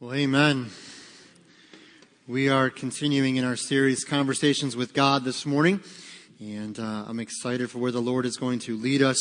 Well, amen. We are continuing in our series, Conversations with God, this morning. And uh, I'm excited for where the Lord is going to lead us.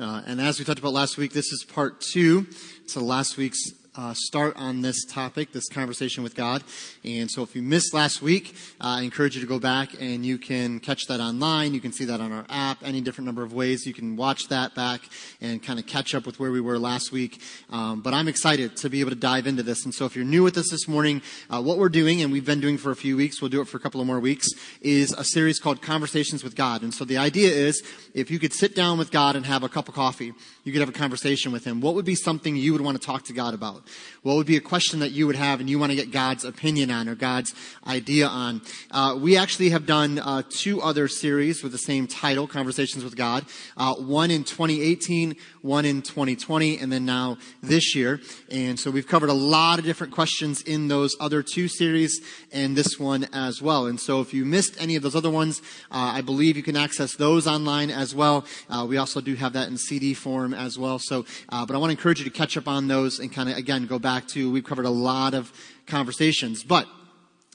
Uh, and as we talked about last week, this is part two to last week's uh, start on this topic, this conversation with God. And so if you missed last week, uh, I encourage you to go back and you can catch that online. You can see that on our app, any different number of ways. You can watch that back and kind of catch up with where we were last week. Um, but I'm excited to be able to dive into this. And so if you're new with us this morning, uh, what we're doing, and we've been doing for a few weeks, we'll do it for a couple of more weeks, is a series called Conversations with God. And so the idea is if you could sit down with God and have a cup of coffee, you could have a conversation with Him. What would be something you would want to talk to God about? What would be a question that you would have and you want to get God's opinion on or God's idea on? Uh, we actually have done uh, two other series with the same title, Conversations with God. Uh, one in 2018, one in 2020, and then now this year. And so we've covered a lot of different questions in those other two series and this one as well. And so if you missed any of those other ones, uh, I believe you can access those online as well. Uh, we also do have that in CD form as well. So, uh, but I want to encourage you to catch up on those and kind of again go back back to, we've covered a lot of conversations. But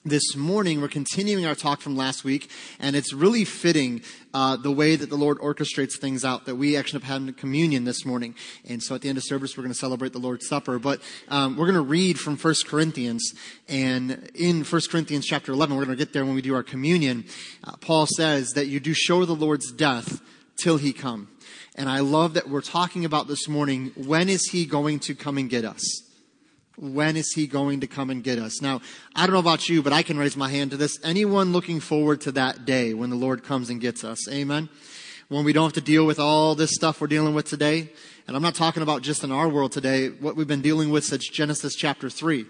this morning, we're continuing our talk from last week, and it's really fitting uh, the way that the Lord orchestrates things out that we actually have had communion this morning. And so at the end of service, we're going to celebrate the Lord's Supper. But um, we're going to read from 1 Corinthians, and in 1 Corinthians chapter 11, we're going to get there when we do our communion. Uh, Paul says that you do show the Lord's death till he come. And I love that we're talking about this morning, when is he going to come and get us? When is he going to come and get us? Now, I don't know about you, but I can raise my hand to this. Anyone looking forward to that day when the Lord comes and gets us? Amen. When we don't have to deal with all this stuff we're dealing with today. And I'm not talking about just in our world today, what we've been dealing with since Genesis chapter 3,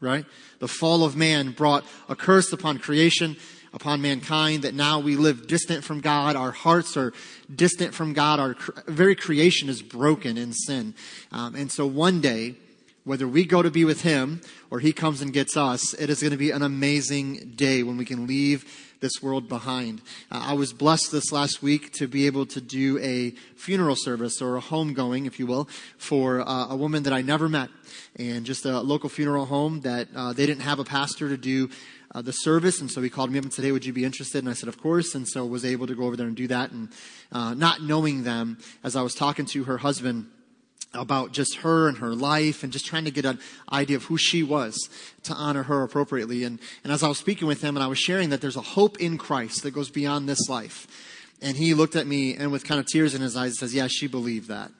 right? The fall of man brought a curse upon creation, upon mankind, that now we live distant from God. Our hearts are distant from God. Our very creation is broken in sin. Um, and so one day, whether we go to be with him or he comes and gets us, it is going to be an amazing day when we can leave this world behind. Uh, I was blessed this last week to be able to do a funeral service or a homegoing, if you will, for uh, a woman that I never met. And just a local funeral home that uh, they didn't have a pastor to do uh, the service. And so he called me up and said, Hey, would you be interested? And I said, Of course. And so was able to go over there and do that. And uh, not knowing them, as I was talking to her husband, about just her and her life and just trying to get an idea of who she was to honor her appropriately. And, and as I was speaking with him and I was sharing that there's a hope in Christ that goes beyond this life. And he looked at me and with kind of tears in his eyes says, yeah, she believed that.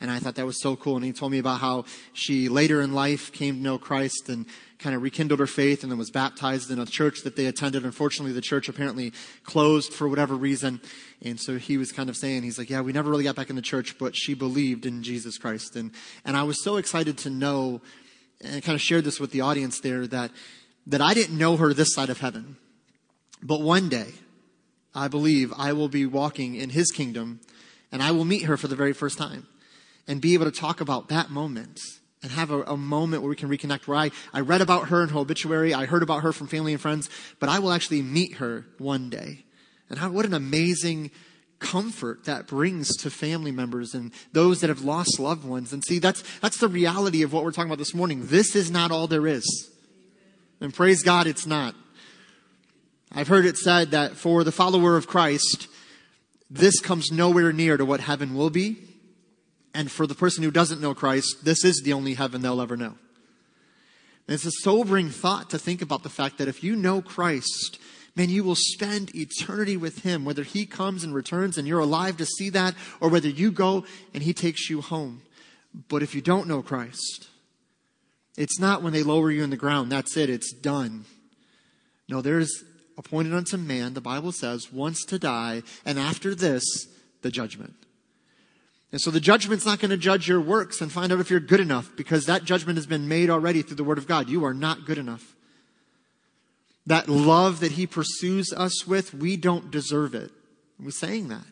And I thought that was so cool. And he told me about how she later in life came to know Christ and kind of rekindled her faith and then was baptized in a church that they attended. Unfortunately, the church apparently closed for whatever reason. And so he was kind of saying, he's like, yeah, we never really got back in the church, but she believed in Jesus Christ. And, and I was so excited to know and kind of shared this with the audience there that, that I didn't know her this side of heaven. But one day, I believe I will be walking in his kingdom and I will meet her for the very first time and be able to talk about that moment and have a, a, moment where we can reconnect where I, I read about her in her obituary. I heard about her from family and friends, but I will actually meet her one day. And how, what an amazing comfort that brings to family members and those that have lost loved ones. And see, that's, that's the reality of what we're talking about this morning. This is not all there is. And praise God, it's not. I've heard it said that for the follower of Christ, this comes nowhere near to what heaven will be and for the person who doesn't know Christ, this is the only heaven they'll ever know. And it's a sobering thought to think about the fact that if you know Christ, man, you will spend eternity with Him, whether He comes and returns and you're alive to see that, or whether you go and He takes you home. But if you don't know Christ, it's not when they lower you in the ground, that's it, it's done. No, there's appointed unto man, the Bible says, once to die, and after this, the judgment. And so the judgment's not going to judge your works and find out if you're good enough because that judgment has been made already through the Word of God. You are not good enough. That love that He pursues us with, we don't deserve it. We're saying that.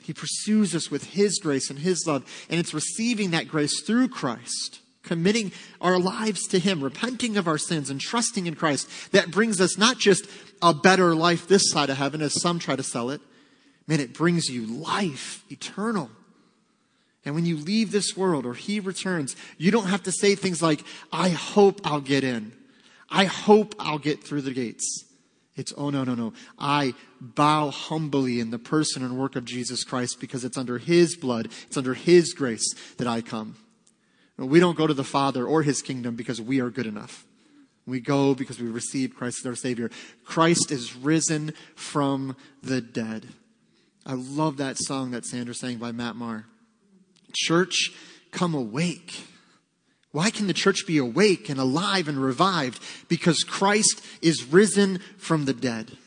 He pursues us with His grace and His love, and it's receiving that grace through Christ, committing our lives to Him, repenting of our sins, and trusting in Christ that brings us not just a better life this side of heaven, as some try to sell it, man, it brings you life eternal. And when you leave this world or he returns, you don't have to say things like, I hope I'll get in. I hope I'll get through the gates. It's, oh no, no, no. I bow humbly in the person and work of Jesus Christ because it's under his blood, it's under his grace that I come. We don't go to the Father or his kingdom because we are good enough. We go because we receive Christ as our Savior. Christ is risen from the dead. I love that song that Sandra sang by Matt Maher. Church, come awake. Why can the church be awake and alive and revived? Because Christ is risen from the dead.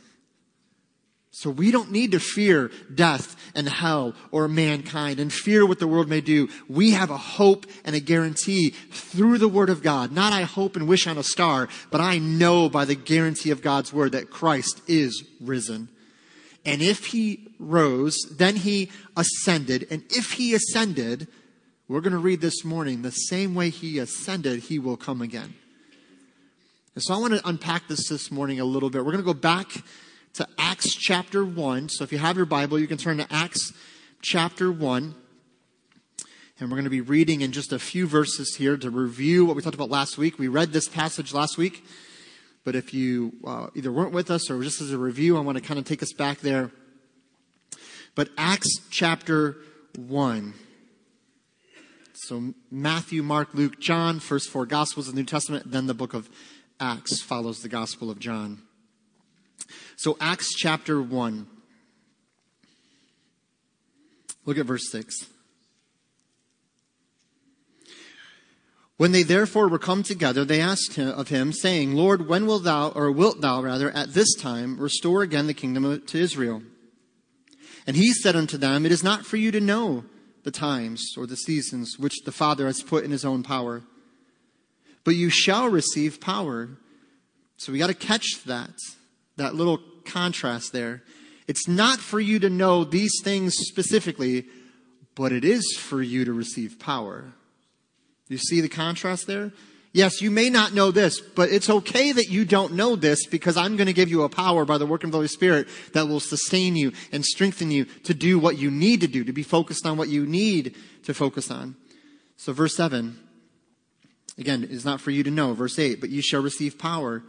So we don't need to fear death and hell or mankind and fear what the world may do. We have a hope and a guarantee through the Word of God. Not I hope and wish on a star, but I know by the guarantee of God's Word that Christ is risen. And if He rose, then He ascended. And if He ascended, we're going to read this morning, the same way He ascended, He will come again. And so I want to unpack this this morning a little bit. We're going to go back to Acts chapter 1. So if you have your Bible, you can turn to Acts chapter 1. And we're going to be reading in just a few verses here to review what we talked about last week. We read this passage last week. But if you uh, either weren't with us or just as a review, I want to kind of take us back there. But Acts chapter 1. So Matthew, Mark, Luke, John, first four Gospels of the New Testament, then the book of Acts follows the Gospel of John. So, Acts chapter 1. Look at verse 6. When they therefore were come together, they asked him, of him, saying, Lord, when will thou, or wilt thou rather, at this time, restore again the kingdom to Israel? And he said unto them, It is not for you to know the times or the seasons which the Father has put in his own power, but you shall receive power. So we got to catch that that little contrast there. It's not for you to know these things specifically, but it is for you to receive power. You see the contrast there? Yes, you may not know this, but it's okay that you don't know this because I'm going to give you a power by the work of the Holy Spirit that will sustain you and strengthen you to do what you need to do, to be focused on what you need to focus on. So verse 7, again, is not for you to know. Verse 8, but you shall receive power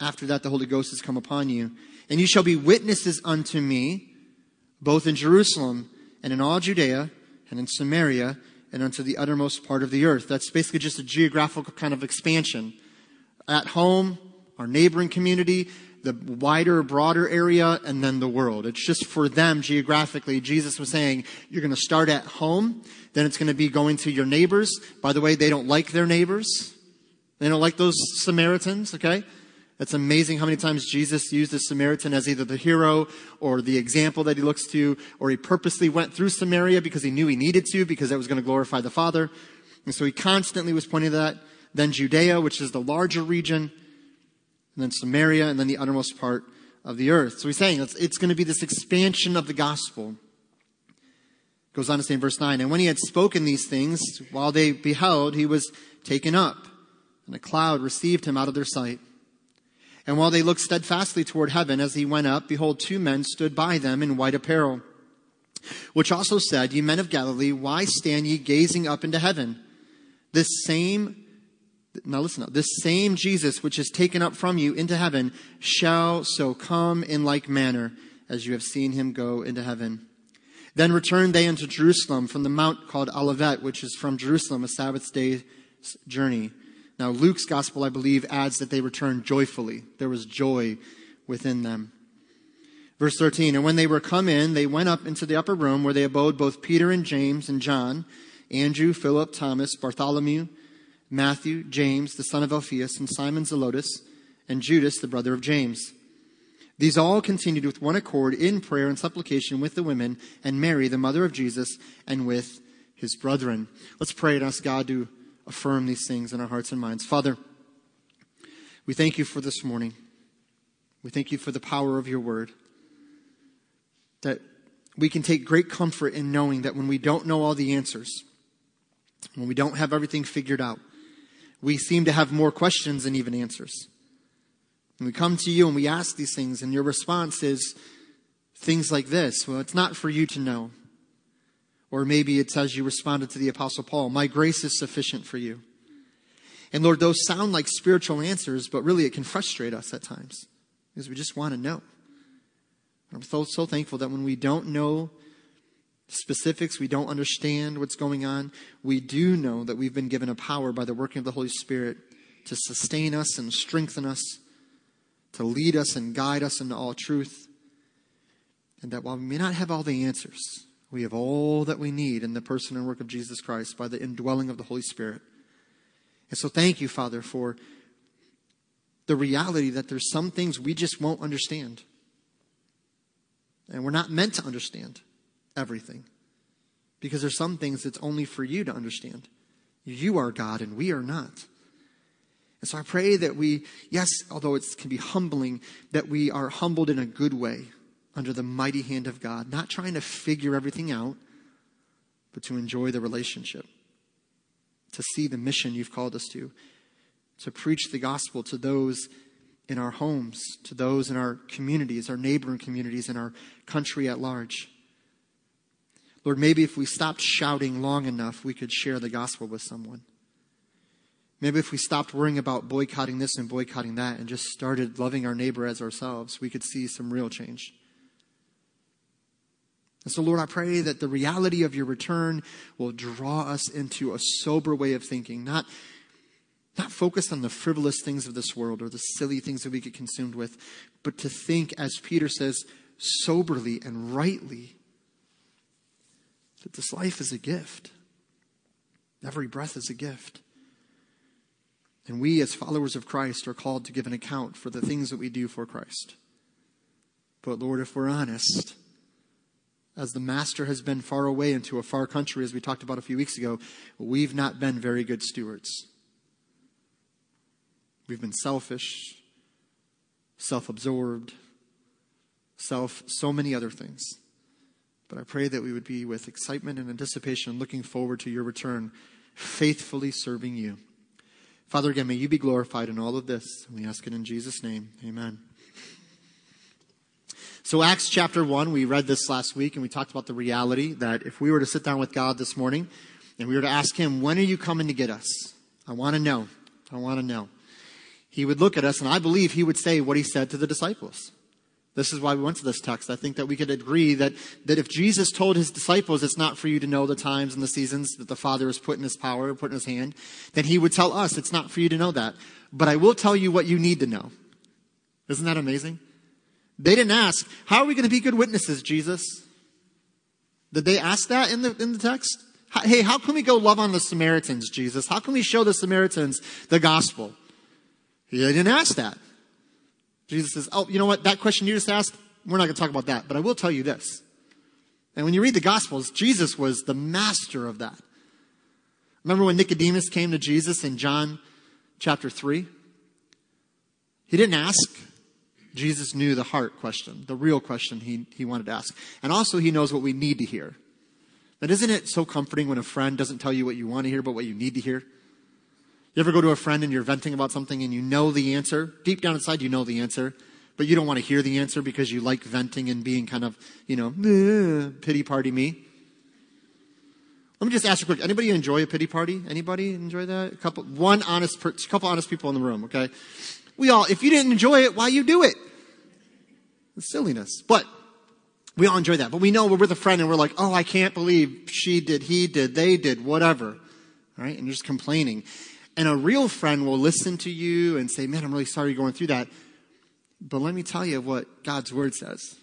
after that, the Holy Ghost has come upon you. And you shall be witnesses unto me, both in Jerusalem and in all Judea and in Samaria and unto the uttermost part of the earth. That's basically just a geographical kind of expansion. At home, our neighboring community, the wider, broader area, and then the world. It's just for them geographically. Jesus was saying, you're going to start at home, then it's going to be going to your neighbors. By the way, they don't like their neighbors. They don't like those Samaritans, okay? It's amazing how many times Jesus used the Samaritan as either the hero or the example that he looks to, or he purposely went through Samaria because he knew he needed to, because that was going to glorify the Father. And so he constantly was pointing to that. Then Judea, which is the larger region, and then Samaria, and then the uttermost part of the earth. So he's saying it's, it's going to be this expansion of the gospel. Goes on to say in verse 9, and when he had spoken these things, while they beheld, he was taken up, and a cloud received him out of their sight. And while they looked steadfastly toward heaven as he went up, behold, two men stood by them in white apparel, which also said, Ye men of Galilee, why stand ye gazing up into heaven? This same, now listen up, this same Jesus which is taken up from you into heaven shall so come in like manner as you have seen him go into heaven. Then returned they unto Jerusalem from the mount called Olivet, which is from Jerusalem, a Sabbath day's journey. Now, Luke's gospel, I believe, adds that they returned joyfully. There was joy within them. Verse 13, and when they were come in, they went up into the upper room where they abode both Peter and James and John, Andrew, Philip, Thomas, Bartholomew, Matthew, James, the son of Alphaeus, and Simon Zelotes, and Judas, the brother of James. These all continued with one accord in prayer and supplication with the women and Mary, the mother of Jesus, and with his brethren. Let's pray and ask God to affirm these things in our hearts and minds. Father, we thank you for this morning. We thank you for the power of your word. That we can take great comfort in knowing that when we don't know all the answers, when we don't have everything figured out, we seem to have more questions than even answers. And we come to you and we ask these things, and your response is things like this Well, it's not for you to know. Or maybe it's as you responded to the Apostle Paul, My grace is sufficient for you. And Lord, those sound like spiritual answers, but really it can frustrate us at times because we just want to know. I'm so, so thankful that when we don't know specifics, we don't understand what's going on, we do know that we've been given a power by the working of the Holy Spirit to sustain us and strengthen us, to lead us and guide us into all truth. And that while we may not have all the answers, we have all that we need in the person and work of Jesus Christ by the indwelling of the Holy Spirit. And so thank you, Father, for the reality that there's some things we just won't understand. And we're not meant to understand everything. Because there's some things that's only for you to understand. You are God and we are not. And so I pray that we, yes, although it can be humbling, that we are humbled in a good way under the mighty hand of God, not trying to figure everything out, but to enjoy the relationship, to see the mission you've called us to, to preach the gospel to those in our homes, to those in our communities, our neighboring communities, and our country at large. Lord, maybe if we stopped shouting long enough, we could share the gospel with someone. Maybe if we stopped worrying about boycotting this and boycotting that and just started loving our neighbor as ourselves, we could see some real change. And so, Lord, I pray that the reality of your return will draw us into a sober way of thinking, not, not focused on the frivolous things of this world or the silly things that we get consumed with, but to think, as Peter says, soberly and rightly that this life is a gift. Every breath is a gift. And we, as followers of Christ, are called to give an account for the things that we do for Christ. But Lord, if we're honest, as the Master has been far away into a far country, as we talked about a few weeks ago, we've not been very good stewards. We've been selfish, self absorbed, self, so many other things. But I pray that we would be with excitement and anticipation, looking forward to your return, faithfully serving you. Father, again, may you be glorified in all of this. We ask it in Jesus' name. Amen. So, Acts chapter 1, we read this last week and we talked about the reality that if we were to sit down with God this morning and we were to ask Him, When are you coming to get us? I want to know. I want to know. He would look at us and I believe He would say what He said to the disciples. This is why we went to this text. I think that we could agree that, that if Jesus told his disciples it's not for you to know the times and the seasons that the Father has put in his power, put in his hand, then he would tell us it's not for you to know that. But I will tell you what you need to know. Isn't that amazing? They didn't ask, how are we going to be good witnesses, Jesus? Did they ask that in the, in the text? Hey, how can we go love on the Samaritans, Jesus? How can we show the Samaritans the gospel? They didn't ask that. Jesus says, Oh, you know what? That question you just asked, we're not going to talk about that, but I will tell you this. And when you read the Gospels, Jesus was the master of that. Remember when Nicodemus came to Jesus in John chapter 3? He didn't ask. Jesus knew the heart question, the real question he, he wanted to ask. And also, he knows what we need to hear. But isn't it so comforting when a friend doesn't tell you what you want to hear, but what you need to hear? You ever go to a friend and you're venting about something and you know the answer? Deep down inside, you know the answer, but you don't want to hear the answer because you like venting and being kind of, you know, pity party me. Let me just ask you quick. Anybody enjoy a pity party? Anybody enjoy that? A couple, one honest, per, couple honest people in the room. Okay, we all. If you didn't enjoy it, why you do it? It's silliness. But we all enjoy that. But we know we're with a friend and we're like, oh, I can't believe she did, he did, they did, whatever. All right, and you're just complaining. And a real friend will listen to you and say, Man, I'm really sorry you're going through that. But let me tell you what God's word says.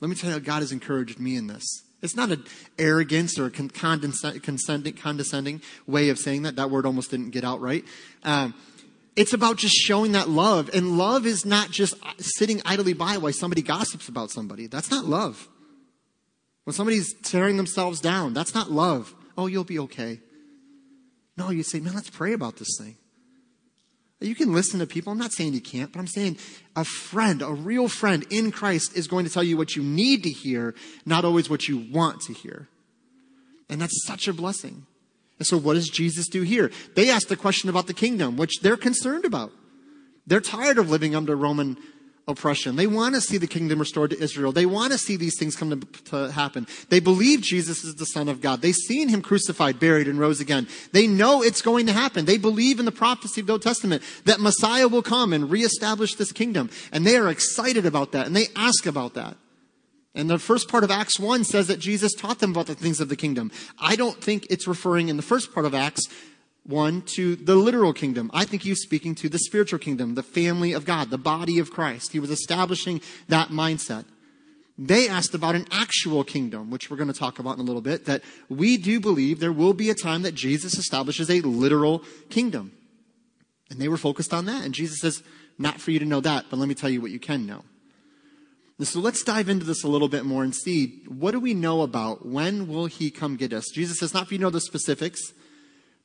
Let me tell you how God has encouraged me in this. It's not an arrogance or a condescending, condescending way of saying that. That word almost didn't get out right. Um, it's about just showing that love. And love is not just sitting idly by while somebody gossips about somebody. That's not love. When somebody's tearing themselves down, that's not love. Oh, you'll be okay. No, you say, man, let's pray about this thing. You can listen to people. I'm not saying you can't, but I'm saying a friend, a real friend in Christ is going to tell you what you need to hear, not always what you want to hear. And that's such a blessing. And so what does Jesus do here? They ask the question about the kingdom, which they're concerned about. They're tired of living under Roman oppression. They want to see the kingdom restored to Israel. They want to see these things come to, to, happen. They believe Jesus is the Son of God. They've seen him crucified, buried, and rose again. They know it's going to happen. They believe in the prophecy of the Old Testament that Messiah will come and reestablish this kingdom. And they are excited about that and they ask about that. And the first part of Acts 1 says that Jesus taught them about the things of the kingdom. I don't think it's referring in the first part of Acts 1 to the literal kingdom. I think he's speaking to the spiritual kingdom, the family of God, the body of Christ. He was establishing that mindset. They asked about an actual kingdom, which we're going to talk about in a little bit, that we do believe there will be a time that Jesus establishes a literal kingdom. And they were focused on that. And Jesus says, not for you to know that, but let me tell you what you can know. So let's dive into this a little bit more and see what do we know about when will he come get us? Jesus says, not for you know the specifics,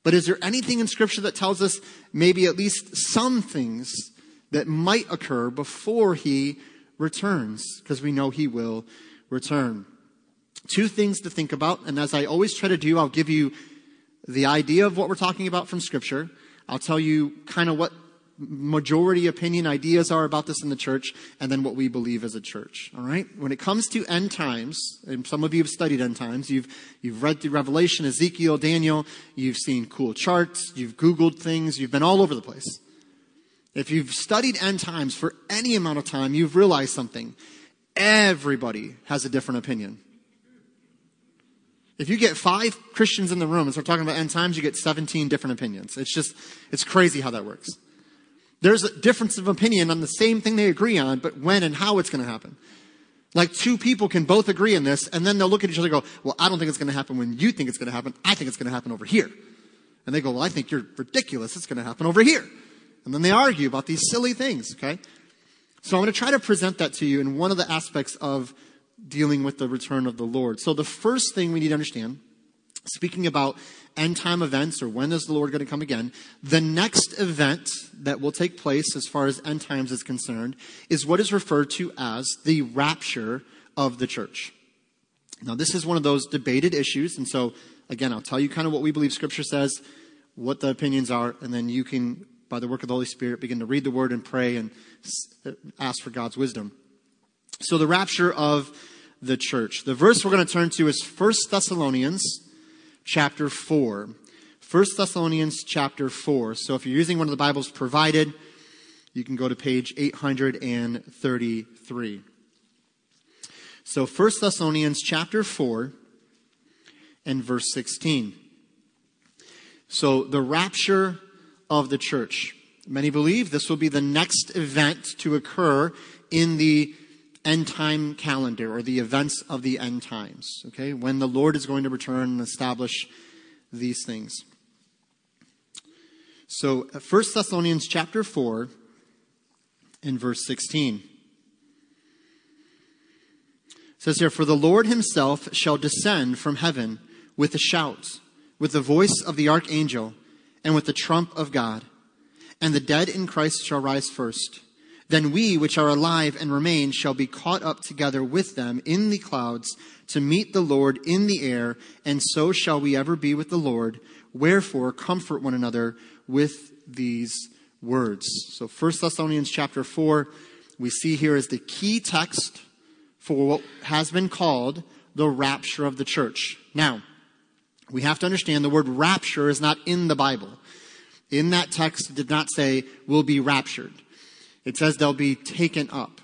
but is there anything in scripture that tells us maybe at least some things that might occur before he returns? Because we know he will return. Two things to think about, and as I always try to do, I'll give you the idea of what we're talking about from scripture. I'll tell you kind of what majority opinion ideas are about this in the church and then what we believe as a church. All right? When it comes to end times, and some of you have studied end times, you've, you've read through Revelation, Ezekiel, Daniel, you've seen cool charts, you've Googled things, you've been all over the place. If you've studied end times for any amount of time, you've realized something. Everybody has a different opinion. If you get five Christians in the room and start talking about end times, you get 17 different opinions. It's just, it's crazy how that works. There's a difference of opinion on the same thing they agree on, but when and how it's going to happen. Like two people can both agree on this, and then they'll look at each other and go, well, I don't think it's going to happen when you think it's going to happen. I think it's going to happen over here. And they go, well, I think you're ridiculous. It's going to happen over here. And then they argue about these silly things, okay? So I'm going to try to present that to you in one of the aspects of dealing with the return of the Lord. So the first thing we need to understand speaking about end time events or when is the Lord going to come again, the next event that will take place as far as end times is concerned is what is referred to as the rapture of the church. Now, this is one of those debated issues, and so again, I'll tell you kind of what we believe Scripture says, what the opinions are, and then you can, by the work of the Holy Spirit, begin to read the Word and pray and uh, ask for God's wisdom. So, the rapture of the church. The verse we're going to turn to is 1 Thessalonians chapter 4. 1 Thessalonians chapter 4. So if you're using one of the Bibles provided, you can go to page 833. So 1 Thessalonians chapter 4 and verse 16. So the rapture of the church. Many believe this will be the next event to occur in the end time calendar or the events of the end times, okay? When the Lord is going to return and establish these things. So, uh, 1 Thessalonians chapter 4 and verse 16 says here, For the Lord himself shall descend from heaven with a shout, with the voice of the archangel, and with the trump of God, and the dead in Christ shall rise first. Then we, which are alive and remain, shall be caught up together with them in the clouds to meet the Lord in the air, and so shall we ever be with the Lord. Wherefore, comfort one another with these words. So, 1 Thessalonians chapter 4, we see here is the key text for what has been called the rapture of the church. Now, we have to understand the word rapture is not in the Bible. In that text, it did not say, we'll be raptured. It says they'll be taken up,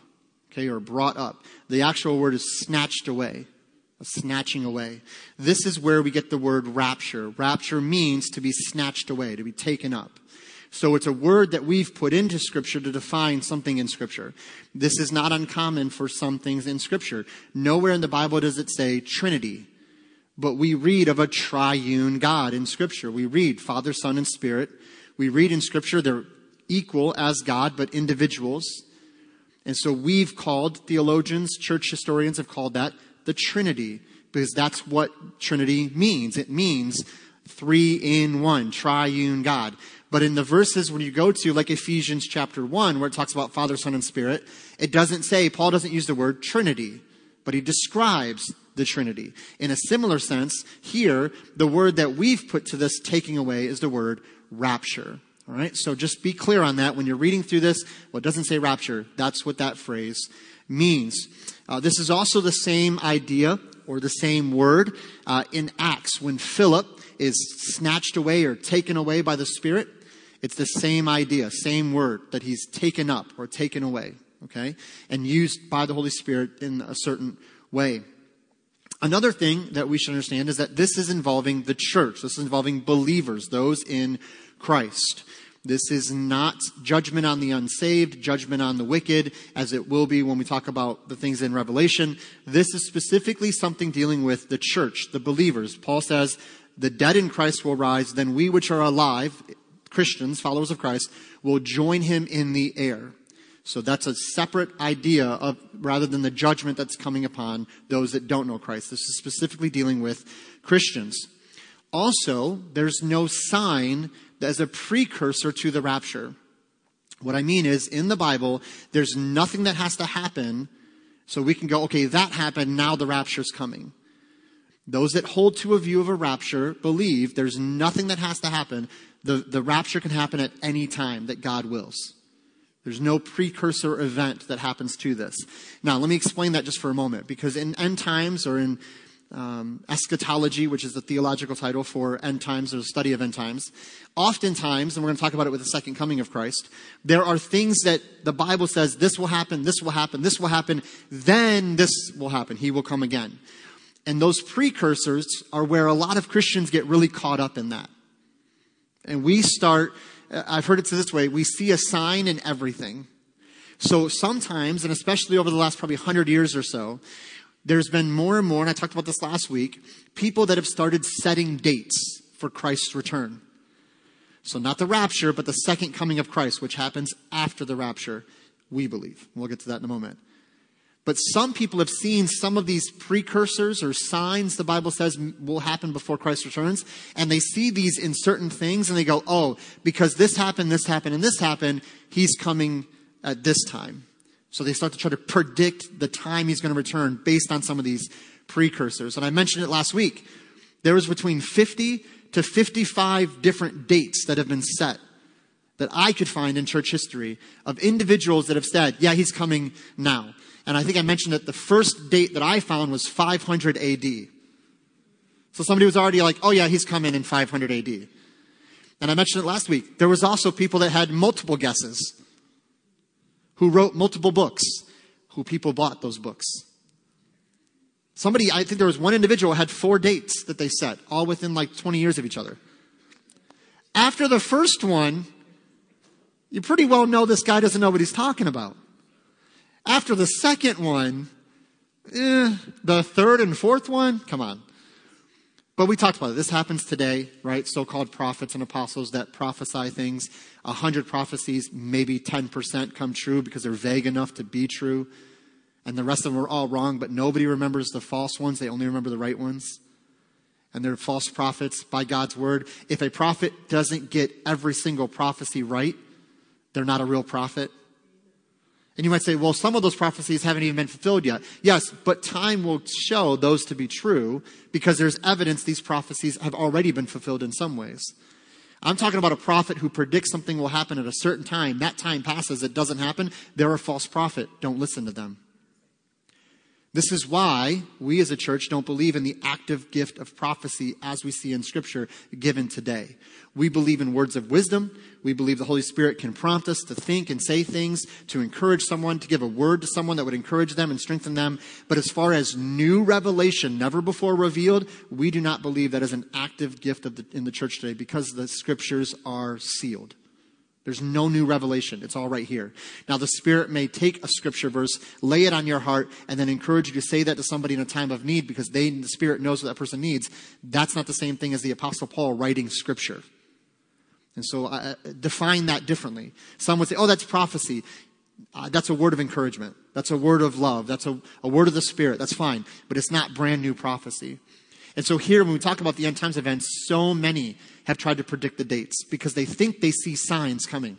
okay, or brought up. The actual word is snatched away, a snatching away. This is where we get the word rapture. Rapture means to be snatched away, to be taken up. So it's a word that we've put into scripture to define something in scripture. This is not uncommon for some things in scripture. Nowhere in the Bible does it say Trinity. But we read of a triune God in scripture. We read Father, Son, and Spirit. We read in scripture they're equal as God, but individuals. And so we've called, theologians, church historians have called that the Trinity, because that's what Trinity means. It means three in one, triune God. But in the verses when you go to like Ephesians chapter 1, where it talks about Father, Son, and Spirit, it doesn't say, Paul doesn't use the word Trinity, but he describes the Trinity. In a similar sense, here, the word that we've put to this taking away is the word rapture All right, so just be clear on that. When you're reading through this, Well, it doesn't say rapture, that's what that phrase means. Uh, this is also the same idea or the same word uh, in Acts when Philip is snatched away or taken away by the Spirit. It's the same idea, same word that he's taken up or taken away, okay, and used by the Holy Spirit in a certain way. Another thing that we should understand is that this is involving the church. This is involving believers, those in Christ. This is not judgment on the unsaved, judgment on the wicked, as it will be when we talk about the things in Revelation. This is specifically something dealing with the church, the believers. Paul says, the dead in Christ will rise, then we which are alive, Christians, followers of Christ, will join him in the air. So that's a separate idea of, rather than the judgment that's coming upon those that don't know Christ. This is specifically dealing with Christians. Also, there's no sign as a precursor to the rapture. What I mean is, in the Bible, there's nothing that has to happen so we can go, okay, that happened, now the rapture's coming. Those that hold to a view of a rapture believe there's nothing that has to happen. The, the rapture can happen at any time that God wills. There's no precursor event that happens to this. Now, let me explain that just for a moment, because in end times or in um, eschatology, which is the theological title for end times or the study of end times, oftentimes, and we're going to talk about it with the second coming of Christ, there are things that the Bible says this will happen, this will happen, this will happen, then this will happen. He will come again. And those precursors are where a lot of Christians get really caught up in that. And we start, I've heard it said this way, we see a sign in everything. So sometimes, and especially over the last probably 100 years or so, there's been more and more, and I talked about this last week, people that have started setting dates for Christ's return. So not the rapture, but the second coming of Christ, which happens after the rapture, we believe. We'll get to that in a moment. But some people have seen some of these precursors or signs the Bible says will happen before Christ returns, and they see these in certain things and they go, oh, because this happened, this happened, and this happened, he's coming at this time. So they start to try to predict the time he's going to return based on some of these precursors. And I mentioned it last week. There was between 50 to 55 different dates that have been set that I could find in church history of individuals that have said, yeah, he's coming now. And I think I mentioned that the first date that I found was 500 AD. So somebody was already like, oh yeah, he's coming in 500 AD. And I mentioned it last week. There was also people that had multiple guesses who wrote multiple books, who people bought those books. Somebody, I think there was one individual had four dates that they set, all within like 20 years of each other. After the first one, you pretty well know this guy doesn't know what he's talking about. After the second one, eh, the third and fourth one, come on. But we talked about it. This happens today, right? So-called prophets and apostles that prophesy things. A hundred prophecies, maybe 10% come true because they're vague enough to be true. And the rest of them are all wrong, but nobody remembers the false ones. They only remember the right ones. And they're false prophets by God's word. If a prophet doesn't get every single prophecy right, they're not a real prophet. And you might say, well, some of those prophecies haven't even been fulfilled yet. Yes, but time will show those to be true because there's evidence these prophecies have already been fulfilled in some ways. I'm talking about a prophet who predicts something will happen at a certain time. That time passes, it doesn't happen. They're a false prophet. Don't listen to them. This is why we as a church don't believe in the active gift of prophecy as we see in scripture given today. We believe in words of wisdom. We believe the Holy Spirit can prompt us to think and say things, to encourage someone, to give a word to someone that would encourage them and strengthen them. But as far as new revelation, never before revealed, we do not believe that is an active gift the, in the church today because the scriptures are sealed. There's no new revelation. It's all right here. Now, the Spirit may take a scripture verse, lay it on your heart, and then encourage you to say that to somebody in a time of need because they, the Spirit knows what that person needs. That's not the same thing as the Apostle Paul writing scripture. And so uh, define that differently. Some would say, oh, that's prophecy. Uh, that's a word of encouragement. That's a word of love. That's a, a word of the Spirit. That's fine. But it's not brand new prophecy. And so here, when we talk about the end times events, so many have tried to predict the dates because they think they see signs coming.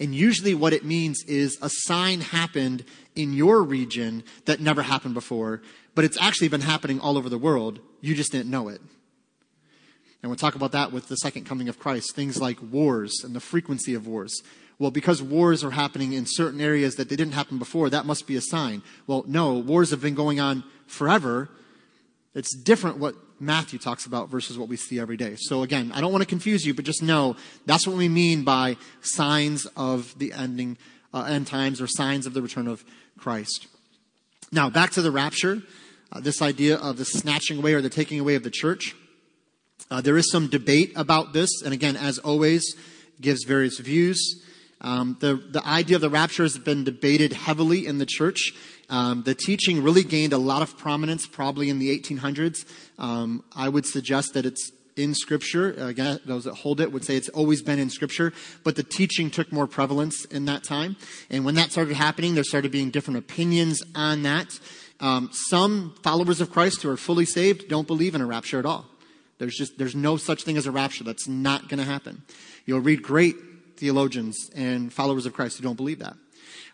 And usually what it means is a sign happened in your region that never happened before, but it's actually been happening all over the world. You just didn't know it. And we'll talk about that with the second coming of Christ. Things like wars and the frequency of wars. Well, because wars are happening in certain areas that they didn't happen before, that must be a sign. Well, no, wars have been going on forever. It's different what Matthew talks about versus what we see every day. So again, I don't want to confuse you, but just know that's what we mean by signs of the ending, uh, end times or signs of the return of Christ. Now, back to the rapture, uh, this idea of the snatching away or the taking away of the church. Uh, there is some debate about this, and again, as always, gives various views. Um, the, the idea of the rapture has been debated heavily in the church. Um, the teaching really gained a lot of prominence probably in the 1800s. Um, I would suggest that it's in Scripture. Again, those that hold it would say it's always been in Scripture, but the teaching took more prevalence in that time. And when that started happening, there started being different opinions on that. Um, some followers of Christ who are fully saved don't believe in a rapture at all. There's just there's no such thing as a rapture. That's not going to happen. You'll read great theologians and followers of Christ who don't believe that.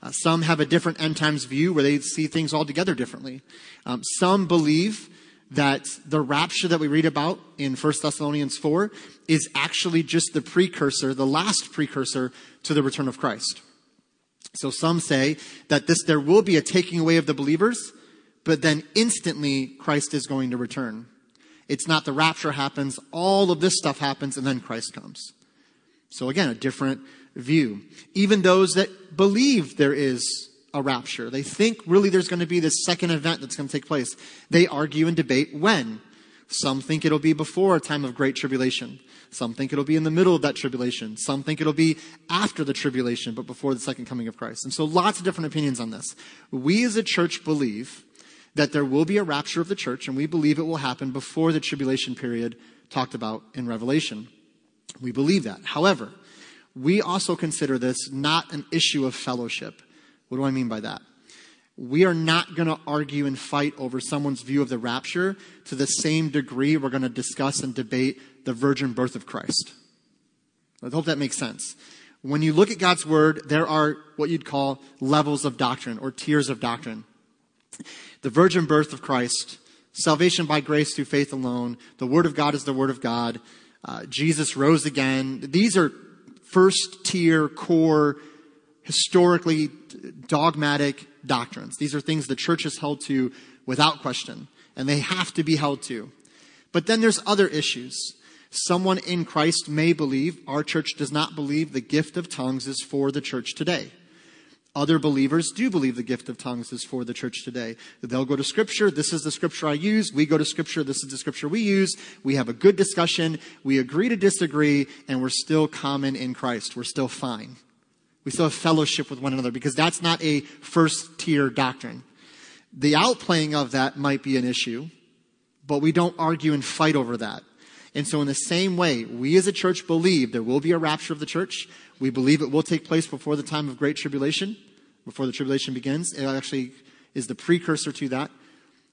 Uh, some have a different end times view where they see things altogether differently. Um, some believe that the rapture that we read about in 1 Thessalonians 4 is actually just the precursor, the last precursor to the return of Christ. So some say that this, there will be a taking away of the believers, but then instantly Christ is going to return. It's not the rapture happens, all of this stuff happens, and then Christ comes. So again, a different view. Even those that believe there is a rapture, they think really there's going to be this second event that's going to take place. They argue and debate when. Some think it'll be before a time of great tribulation. Some think it'll be in the middle of that tribulation. Some think it'll be after the tribulation, but before the second coming of Christ. And so lots of different opinions on this. We as a church believe that there will be a rapture of the church, and we believe it will happen before the tribulation period talked about in Revelation. We believe that. However, we also consider this not an issue of fellowship. What do I mean by that? We are not going to argue and fight over someone's view of the rapture to the same degree we're going to discuss and debate the virgin birth of Christ. I hope that makes sense. When you look at God's word, there are what you'd call levels of doctrine or tiers of doctrine. The virgin birth of Christ, salvation by grace through faith alone, the word of God is the word of God, uh, Jesus rose again. These are first tier, core, historically dogmatic doctrines. These are things the church has held to without question, and they have to be held to. But then there's other issues. Someone in Christ may believe, our church does not believe the gift of tongues is for the church today. Other believers do believe the gift of tongues is for the church today. They'll go to scripture. This is the scripture I use. We go to scripture. This is the scripture we use. We have a good discussion. We agree to disagree and we're still common in Christ. We're still fine. We still have fellowship with one another because that's not a first tier doctrine. The outplaying of that might be an issue, but we don't argue and fight over that. And so in the same way, we as a church believe there will be a rapture of the church. We believe it will take place before the time of great tribulation, before the tribulation begins. It actually is the precursor to that.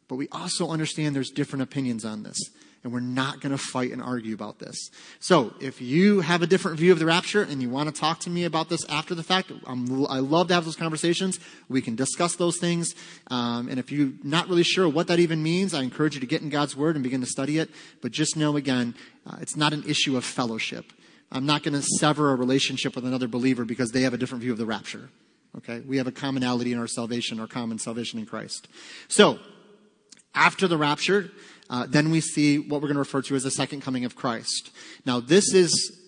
But we also understand there's different opinions on this. And we're not going to fight and argue about this. So, if you have a different view of the rapture and you want to talk to me about this after the fact, I'm, i love to have those conversations. We can discuss those things. Um, and if you're not really sure what that even means, I encourage you to get in God's Word and begin to study it. But just know again, uh, it's not an issue of fellowship. I'm not going to sever a relationship with another believer because they have a different view of the rapture. Okay? We have a commonality in our salvation, our common salvation in Christ. So, after the rapture, uh, then we see what we're going to refer to as the second coming of Christ. Now, this is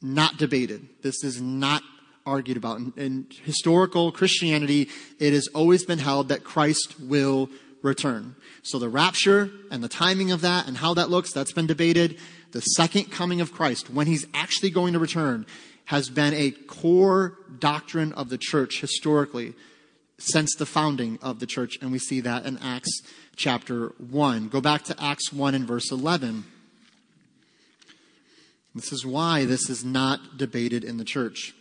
not debated. This is not argued about. In, in historical Christianity, it has always been held that Christ will return. So the rapture and the timing of that and how that looks, that's been debated the second coming of Christ, when he's actually going to return, has been a core doctrine of the church historically since the founding of the church. And we see that in Acts chapter 1. Go back to Acts 1 and verse 11. This is why this is not debated in the church.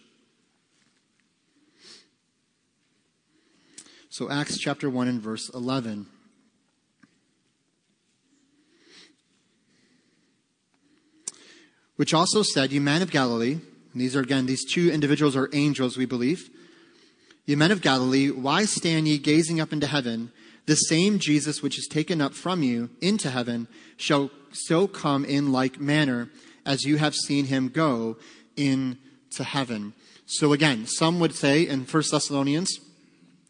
So, Acts chapter 1 and verse 11. Which also said, You men of Galilee, and these are again, these two individuals are angels, we believe. You men of Galilee, why stand ye gazing up into heaven? the same Jesus which is taken up from you into heaven shall so come in like manner as you have seen him go into heaven. So again, some would say in 1 Thessalonians,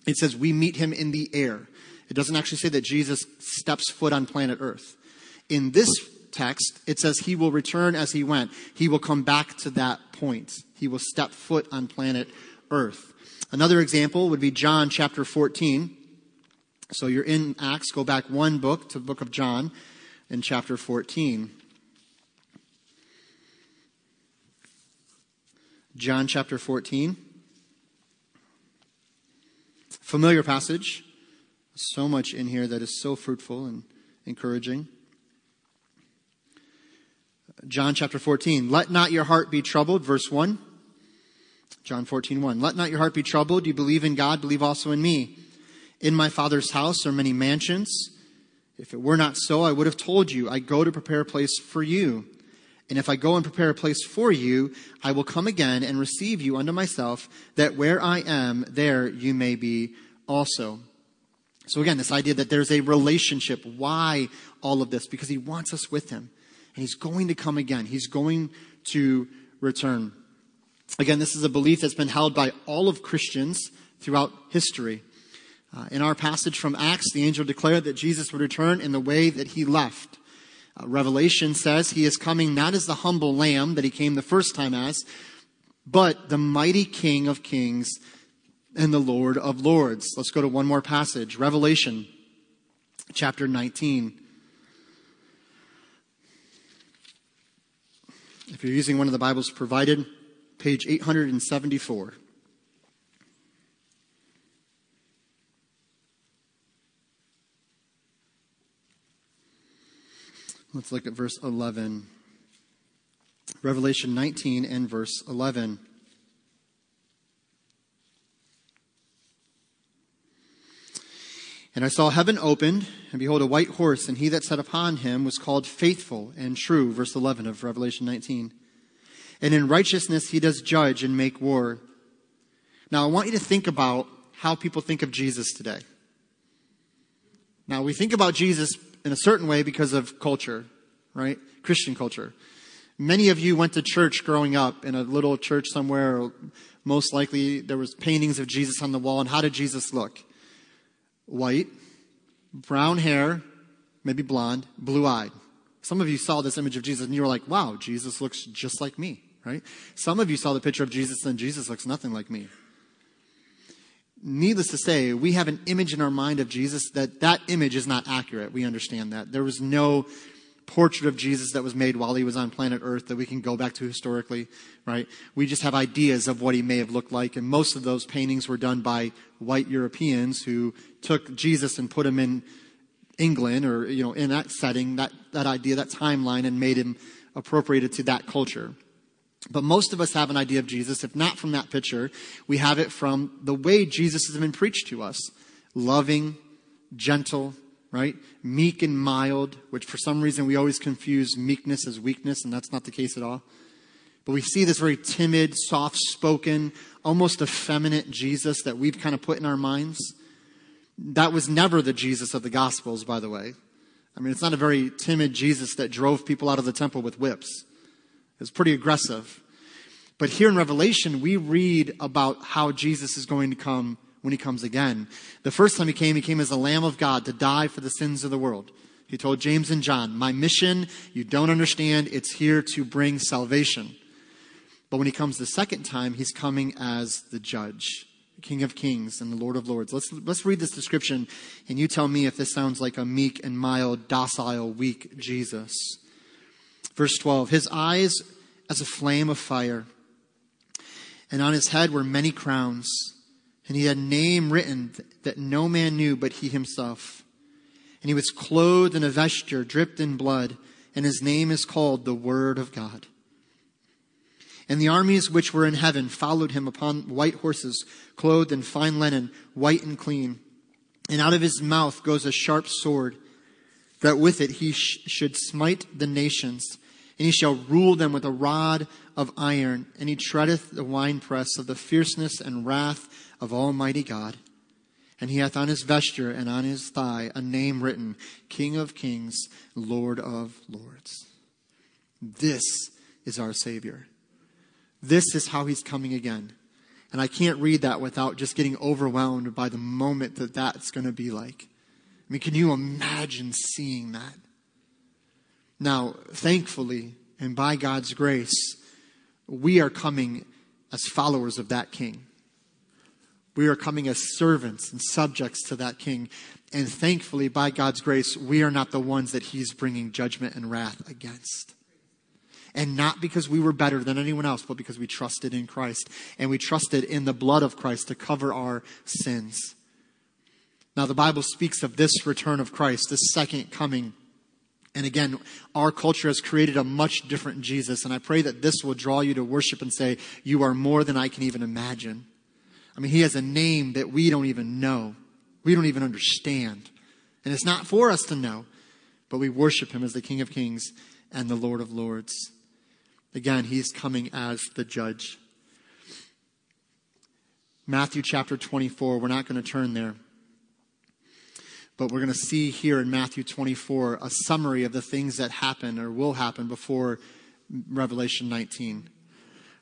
it says we meet him in the air. It doesn't actually say that Jesus steps foot on planet Earth. In this text, it says he will return as he went. He will come back to that point. He will step foot on planet Earth. Another example would be John chapter 14. So you're in Acts, go back one book to the book of John in chapter 14. John chapter 14. Familiar passage. So much in here that is so fruitful and encouraging. John chapter 14. Let not your heart be troubled, verse 1. John 14, 1. Let not your heart be troubled. You believe in God, believe also in me. In my Father's house are many mansions. If it were not so, I would have told you, I go to prepare a place for you. And if I go and prepare a place for you, I will come again and receive you unto myself, that where I am, there you may be also. So again, this idea that there's a relationship. Why all of this? Because he wants us with him. And he's going to come again. He's going to return. Again, this is a belief that's been held by all of Christians throughout history. Uh, in our passage from Acts, the angel declared that Jesus would return in the way that he left. Uh, Revelation says he is coming not as the humble lamb that he came the first time as, but the mighty King of kings and the Lord of lords. Let's go to one more passage. Revelation chapter 19. If you're using one of the Bibles provided, page 874. Let's look at verse 11. Revelation 19 and verse 11. And I saw heaven opened, and behold, a white horse, and he that sat upon him was called faithful and true. Verse 11 of Revelation 19. And in righteousness he does judge and make war. Now, I want you to think about how people think of Jesus today. Now, we think about Jesus in a certain way because of culture, right? Christian culture. Many of you went to church growing up in a little church somewhere. Most likely there was paintings of Jesus on the wall. And how did Jesus look? White, brown hair, maybe blonde, blue eyed. Some of you saw this image of Jesus and you were like, wow, Jesus looks just like me, right? Some of you saw the picture of Jesus and Jesus looks nothing like me needless to say, we have an image in our mind of Jesus that that image is not accurate. We understand that. There was no portrait of Jesus that was made while he was on planet Earth that we can go back to historically, right? We just have ideas of what he may have looked like, and most of those paintings were done by white Europeans who took Jesus and put him in England or, you know, in that setting, that, that idea, that timeline, and made him appropriated to that culture. But most of us have an idea of Jesus, if not from that picture, we have it from the way Jesus has been preached to us. Loving, gentle, right? Meek and mild, which for some reason we always confuse meekness as weakness, and that's not the case at all. But we see this very timid, soft spoken, almost effeminate Jesus that we've kind of put in our minds. That was never the Jesus of the Gospels, by the way. I mean, it's not a very timid Jesus that drove people out of the temple with whips. It's pretty aggressive. But here in Revelation, we read about how Jesus is going to come when he comes again. The first time he came, he came as the Lamb of God to die for the sins of the world. He told James and John, My mission, you don't understand, it's here to bring salvation. But when he comes the second time, he's coming as the judge, King of Kings and the Lord of Lords. Let's, let's read this description, and you tell me if this sounds like a meek and mild, docile, weak Jesus. Verse 12 His eyes as a flame of fire, and on his head were many crowns, and he had a name written that no man knew but he himself. And he was clothed in a vesture dripped in blood, and his name is called the Word of God. And the armies which were in heaven followed him upon white horses, clothed in fine linen, white and clean. And out of his mouth goes a sharp sword, that with it he sh- should smite the nations and he shall rule them with a rod of iron, and he treadeth the winepress of the fierceness and wrath of Almighty God. and he hath on his vesture and on his thigh a name written King of Kings, Lord of Lords. This is our Savior. This is how he's coming again. And I can't read that without just getting overwhelmed by the moment that that's going to be like. I mean, can you imagine seeing that? Now, thankfully, and by God's grace, we are coming as followers of that king. We are coming as servants and subjects to that king. And thankfully, by God's grace, we are not the ones that he's bringing judgment and wrath against. And not because we were better than anyone else, but because we trusted in Christ and we trusted in the blood of Christ to cover our sins. Now, the Bible speaks of this return of Christ, this second coming. And again, our culture has created a much different Jesus. And I pray that this will draw you to worship and say, You are more than I can even imagine. I mean, he has a name that we don't even know. We don't even understand. And it's not for us to know, but we worship him as the King of Kings and the Lord of Lords. Again, he's coming as the judge. Matthew chapter 24, we're not going to turn there. But we're going to see here in Matthew 24 a summary of the things that happen or will happen before Revelation 19.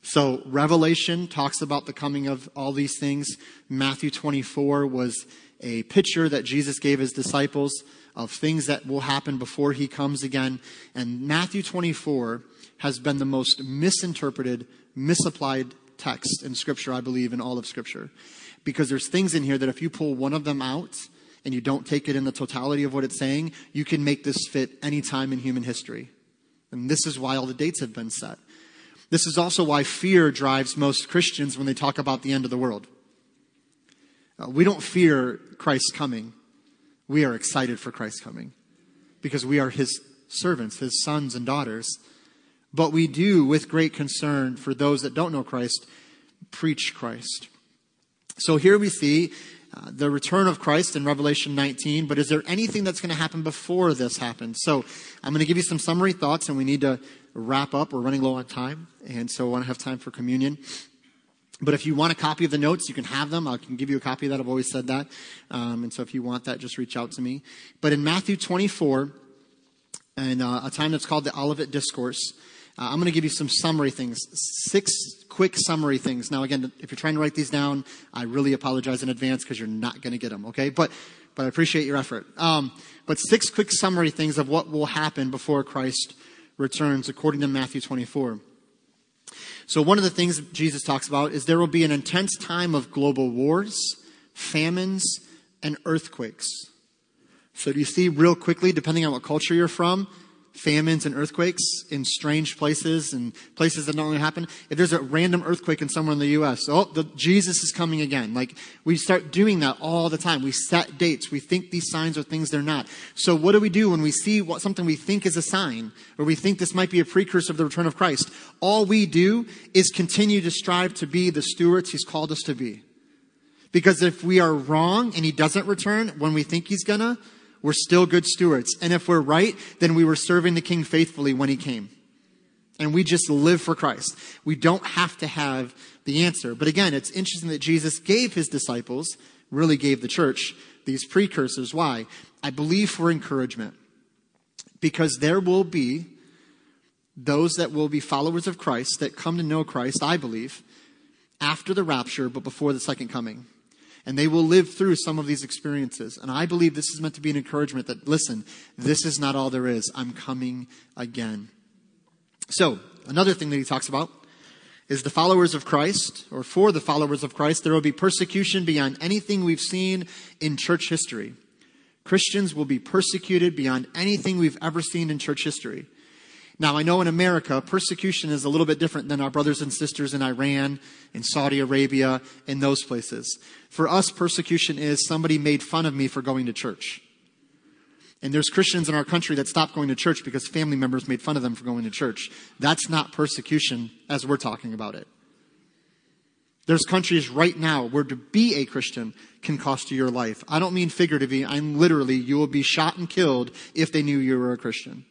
So Revelation talks about the coming of all these things. Matthew 24 was a picture that Jesus gave his disciples of things that will happen before he comes again. And Matthew 24 has been the most misinterpreted, misapplied text in Scripture, I believe, in all of Scripture. Because there's things in here that if you pull one of them out and you don't take it in the totality of what it's saying, you can make this fit any time in human history. And this is why all the dates have been set. This is also why fear drives most Christians when they talk about the end of the world. Uh, we don't fear Christ's coming. We are excited for Christ's coming because we are his servants, his sons and daughters. But we do, with great concern for those that don't know Christ, preach Christ. So here we see uh, the return of Christ in Revelation 19, but is there anything that's going to happen before this happens? So I'm going to give you some summary thoughts, and we need to wrap up. We're running low on time, and so I want to have time for communion. But if you want a copy of the notes, you can have them. I can give you a copy of that. I've always said that. Um, and so if you want that, just reach out to me. But in Matthew 24, and uh, a time that's called the Olivet Discourse, uh, I'm going to give you some summary things, six quick summary things. Now, again, if you're trying to write these down, I really apologize in advance because you're not going to get them, okay? But, but I appreciate your effort. Um, but six quick summary things of what will happen before Christ returns according to Matthew 24. So one of the things Jesus talks about is there will be an intense time of global wars, famines, and earthquakes. So do you see real quickly, depending on what culture you're from, famines and earthquakes in strange places and places that normally happen. If there's a random earthquake in somewhere in the U.S., oh, the, Jesus is coming again. Like we start doing that all the time. We set dates. We think these signs are things they're not. So what do we do when we see what, something we think is a sign or we think this might be a precursor of the return of Christ? All we do is continue to strive to be the stewards He's called us to be. Because if we are wrong and He doesn't return when we think He's gonna, we're still good stewards. And if we're right, then we were serving the king faithfully when he came. And we just live for Christ. We don't have to have the answer. But again, it's interesting that Jesus gave his disciples, really gave the church, these precursors. Why? I believe for encouragement. Because there will be those that will be followers of Christ that come to know Christ, I believe, after the rapture, but before the second coming and they will live through some of these experiences. And I believe this is meant to be an encouragement that, listen, this is not all there is. I'm coming again. So, another thing that he talks about is the followers of Christ, or for the followers of Christ, there will be persecution beyond anything we've seen in church history. Christians will be persecuted beyond anything we've ever seen in church history. Now, I know in America, persecution is a little bit different than our brothers and sisters in Iran, in Saudi Arabia, in those places. For us, persecution is somebody made fun of me for going to church. And there's Christians in our country that stopped going to church because family members made fun of them for going to church. That's not persecution as we're talking about it. There's countries right now where to be a Christian can cost you your life. I don't mean figuratively, I'm literally, you will be shot and killed if they knew you were a Christian.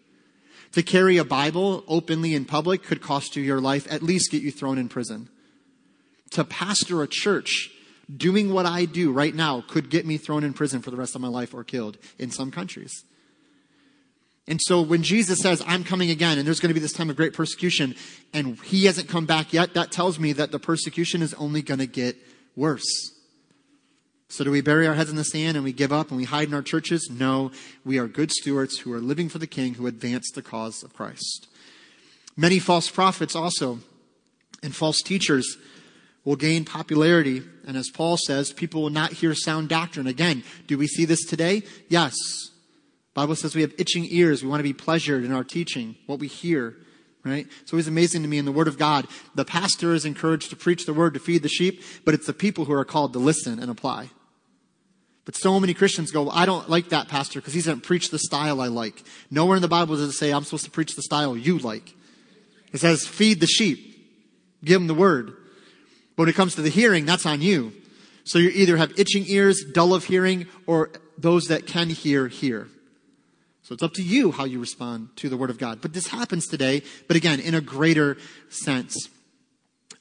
To carry a Bible openly in public could cost you your life, at least get you thrown in prison. To pastor a church Doing what I do right now could get me thrown in prison for the rest of my life or killed in some countries. And so when Jesus says, I'm coming again, and there's going to be this time of great persecution, and he hasn't come back yet, that tells me that the persecution is only going to get worse. So do we bury our heads in the sand and we give up and we hide in our churches? No, we are good stewards who are living for the king who advance the cause of Christ. Many false prophets also and false teachers will gain popularity. And as Paul says, people will not hear sound doctrine. Again, do we see this today? Yes. Bible says we have itching ears. We want to be pleasured in our teaching, what we hear, right? It's always amazing to me in the Word of God. The pastor is encouraged to preach the Word to feed the sheep, but it's the people who are called to listen and apply. But so many Christians go, I don't like that pastor because he doesn't preach the style I like. Nowhere in the Bible does it say I'm supposed to preach the style you like. It says feed the sheep. Give them the Word. But when it comes to the hearing, that's on you. So you either have itching ears, dull of hearing, or those that can hear, hear. So it's up to you how you respond to the Word of God. But this happens today, but again, in a greater sense.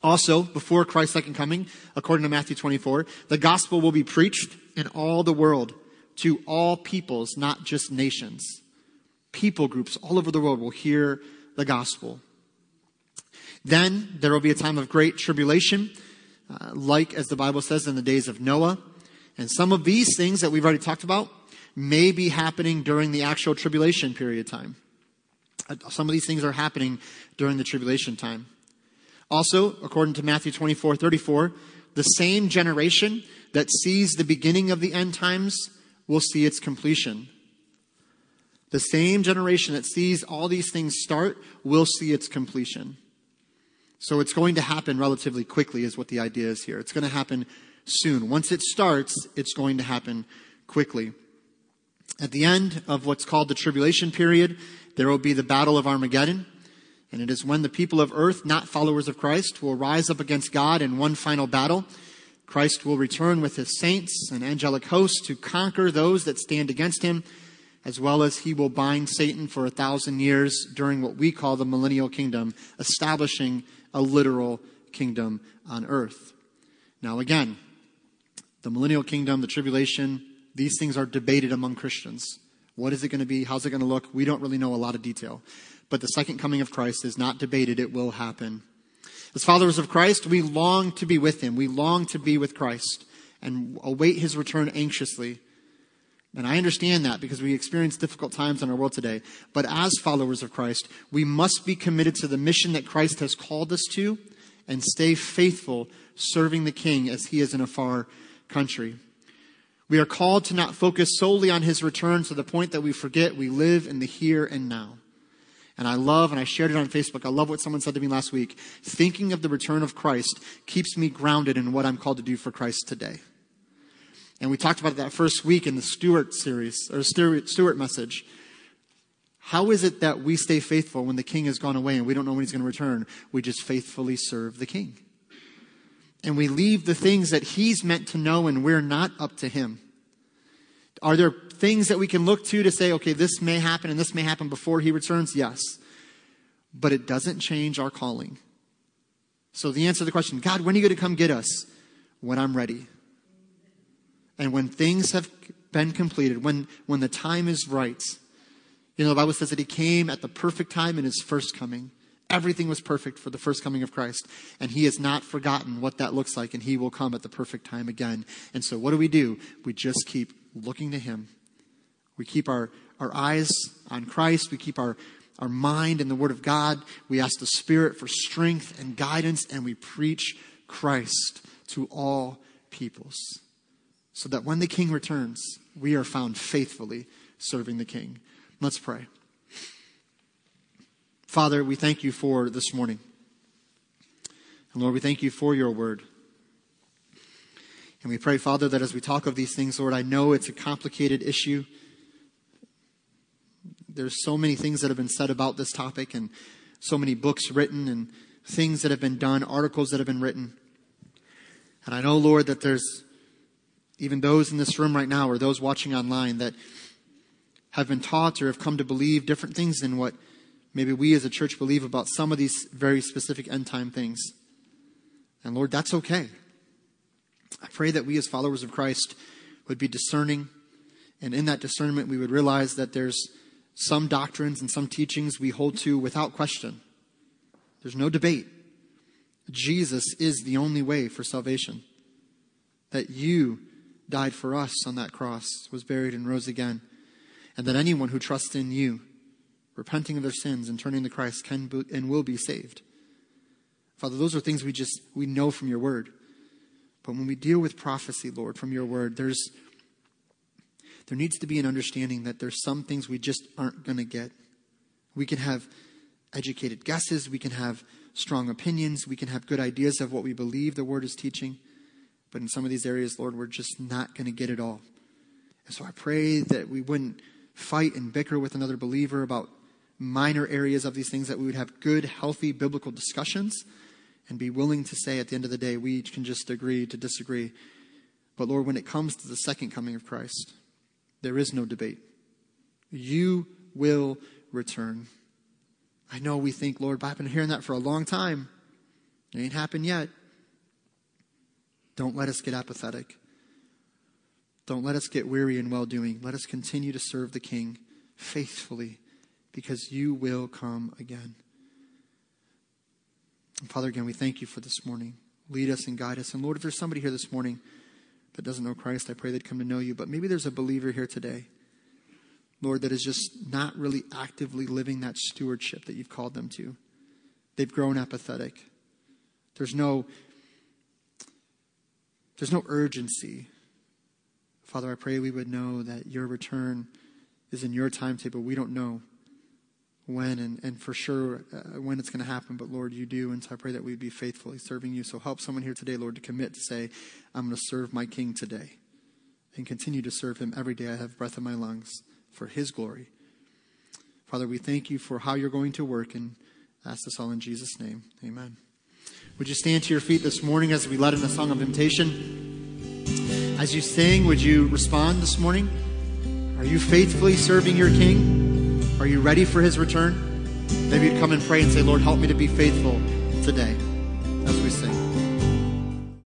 Also, before Christ's second coming, according to Matthew 24, the gospel will be preached in all the world to all peoples, not just nations. People groups all over the world will hear the gospel. Then there will be a time of great tribulation, uh, like as the Bible says in the days of Noah. And some of these things that we've already talked about may be happening during the actual tribulation period time. Uh, some of these things are happening during the tribulation time. Also, according to Matthew 24, 34, the same generation that sees the beginning of the end times will see its completion. The same generation that sees all these things start will see its completion. So it's going to happen relatively quickly, is what the idea is here. It's going to happen soon. Once it starts, it's going to happen quickly. At the end of what's called the tribulation period, there will be the battle of Armageddon. And it is when the people of earth, not followers of Christ, will rise up against God in one final battle. Christ will return with his saints and angelic hosts to conquer those that stand against him, as well as he will bind Satan for a thousand years during what we call the millennial kingdom, establishing a literal kingdom on earth. Now, again, the millennial kingdom, the tribulation, these things are debated among Christians. What is it going to be? How's it going to look? We don't really know a lot of detail. But the second coming of Christ is not debated. It will happen. As followers of Christ, we long to be with Him. We long to be with Christ and await His return anxiously. And I understand that because we experience difficult times in our world today. But as followers of Christ, we must be committed to the mission that Christ has called us to and stay faithful serving the King as He is in a far country. We are called to not focus solely on his return to the point that we forget we live in the here and now. And I love, and I shared it on Facebook, I love what someone said to me last week. Thinking of the return of Christ keeps me grounded in what I'm called to do for Christ today. And we talked about that first week in the steward series, or steward message. How is it that we stay faithful when the king has gone away and we don't know when he's going to return? We just faithfully serve the king and we leave the things that He's meant to know and we're not up to Him? Are there things that we can look to to say, okay, this may happen and this may happen before He returns? Yes. But it doesn't change our calling. So the answer to the question, God, when are you going to come get us? When I'm ready. And when things have been completed, when, when the time is right. You know, the Bible says that He came at the perfect time in His first coming. Everything was perfect for the first coming of Christ. And he has not forgotten what that looks like, and he will come at the perfect time again. And so, what do we do? We just keep looking to him. We keep our, our eyes on Christ. We keep our, our mind in the Word of God. We ask the Spirit for strength and guidance, and we preach Christ to all peoples. So that when the King returns, we are found faithfully serving the King. Let's pray. Father, we thank you for this morning. And Lord, we thank you for your word. And we pray, Father, that as we talk of these things, Lord, I know it's a complicated issue. There's so many things that have been said about this topic, and so many books written, and things that have been done, articles that have been written. And I know, Lord, that there's even those in this room right now, or those watching online, that have been taught or have come to believe different things than what maybe we as a church believe about some of these very specific end time things. And Lord, that's okay. I pray that we as followers of Christ would be discerning, and in that discernment, we would realize that there's some doctrines and some teachings we hold to without question. There's no debate. Jesus is the only way for salvation. That you died for us on that cross, was buried, and rose again. And that anyone who trusts in you, repenting of their sins and turning to Christ, can be, and will be saved. Father, those are things we just we know from your word. But when we deal with prophecy, Lord, from your word, there's there needs to be an understanding that there's some things we just aren't going to get. We can have educated guesses, we can have strong opinions, we can have good ideas of what we believe the word is teaching. But in some of these areas, Lord, we're just not going to get it all. And so I pray that we wouldn't fight and bicker with another believer about minor areas of these things, that we would have good, healthy biblical discussions and be willing to say at the end of the day, we can just agree to disagree. But Lord, when it comes to the second coming of Christ, there is no debate. You will return. I know we think, Lord, but I've been hearing that for a long time. It ain't happened yet. Don't let us get apathetic. Don't let us get weary in well doing. Let us continue to serve the King faithfully because you will come again. And Father, again, we thank you for this morning. Lead us and guide us. And Lord, if there's somebody here this morning that doesn't know Christ, I pray they'd come to know you. But maybe there's a believer here today, Lord, that is just not really actively living that stewardship that you've called them to. They've grown apathetic. There's no there's no urgency. Father, I pray we would know that your return is in your timetable. We don't know when and, and for sure uh, when it's going to happen, but Lord, you do. And so I pray that we'd be faithfully serving you. So help someone here today, Lord, to commit to say, I'm going to serve my King today and continue to serve him every day I have breath in my lungs for his glory. Father, we thank you for how you're going to work and ask this all in Jesus' name. Amen. Would you stand to your feet this morning as we led in a song of invitation? As you sing, would you respond this morning? Are you faithfully serving your King? Are you ready for his return? Maybe you'd come and pray and say, Lord, help me to be faithful today.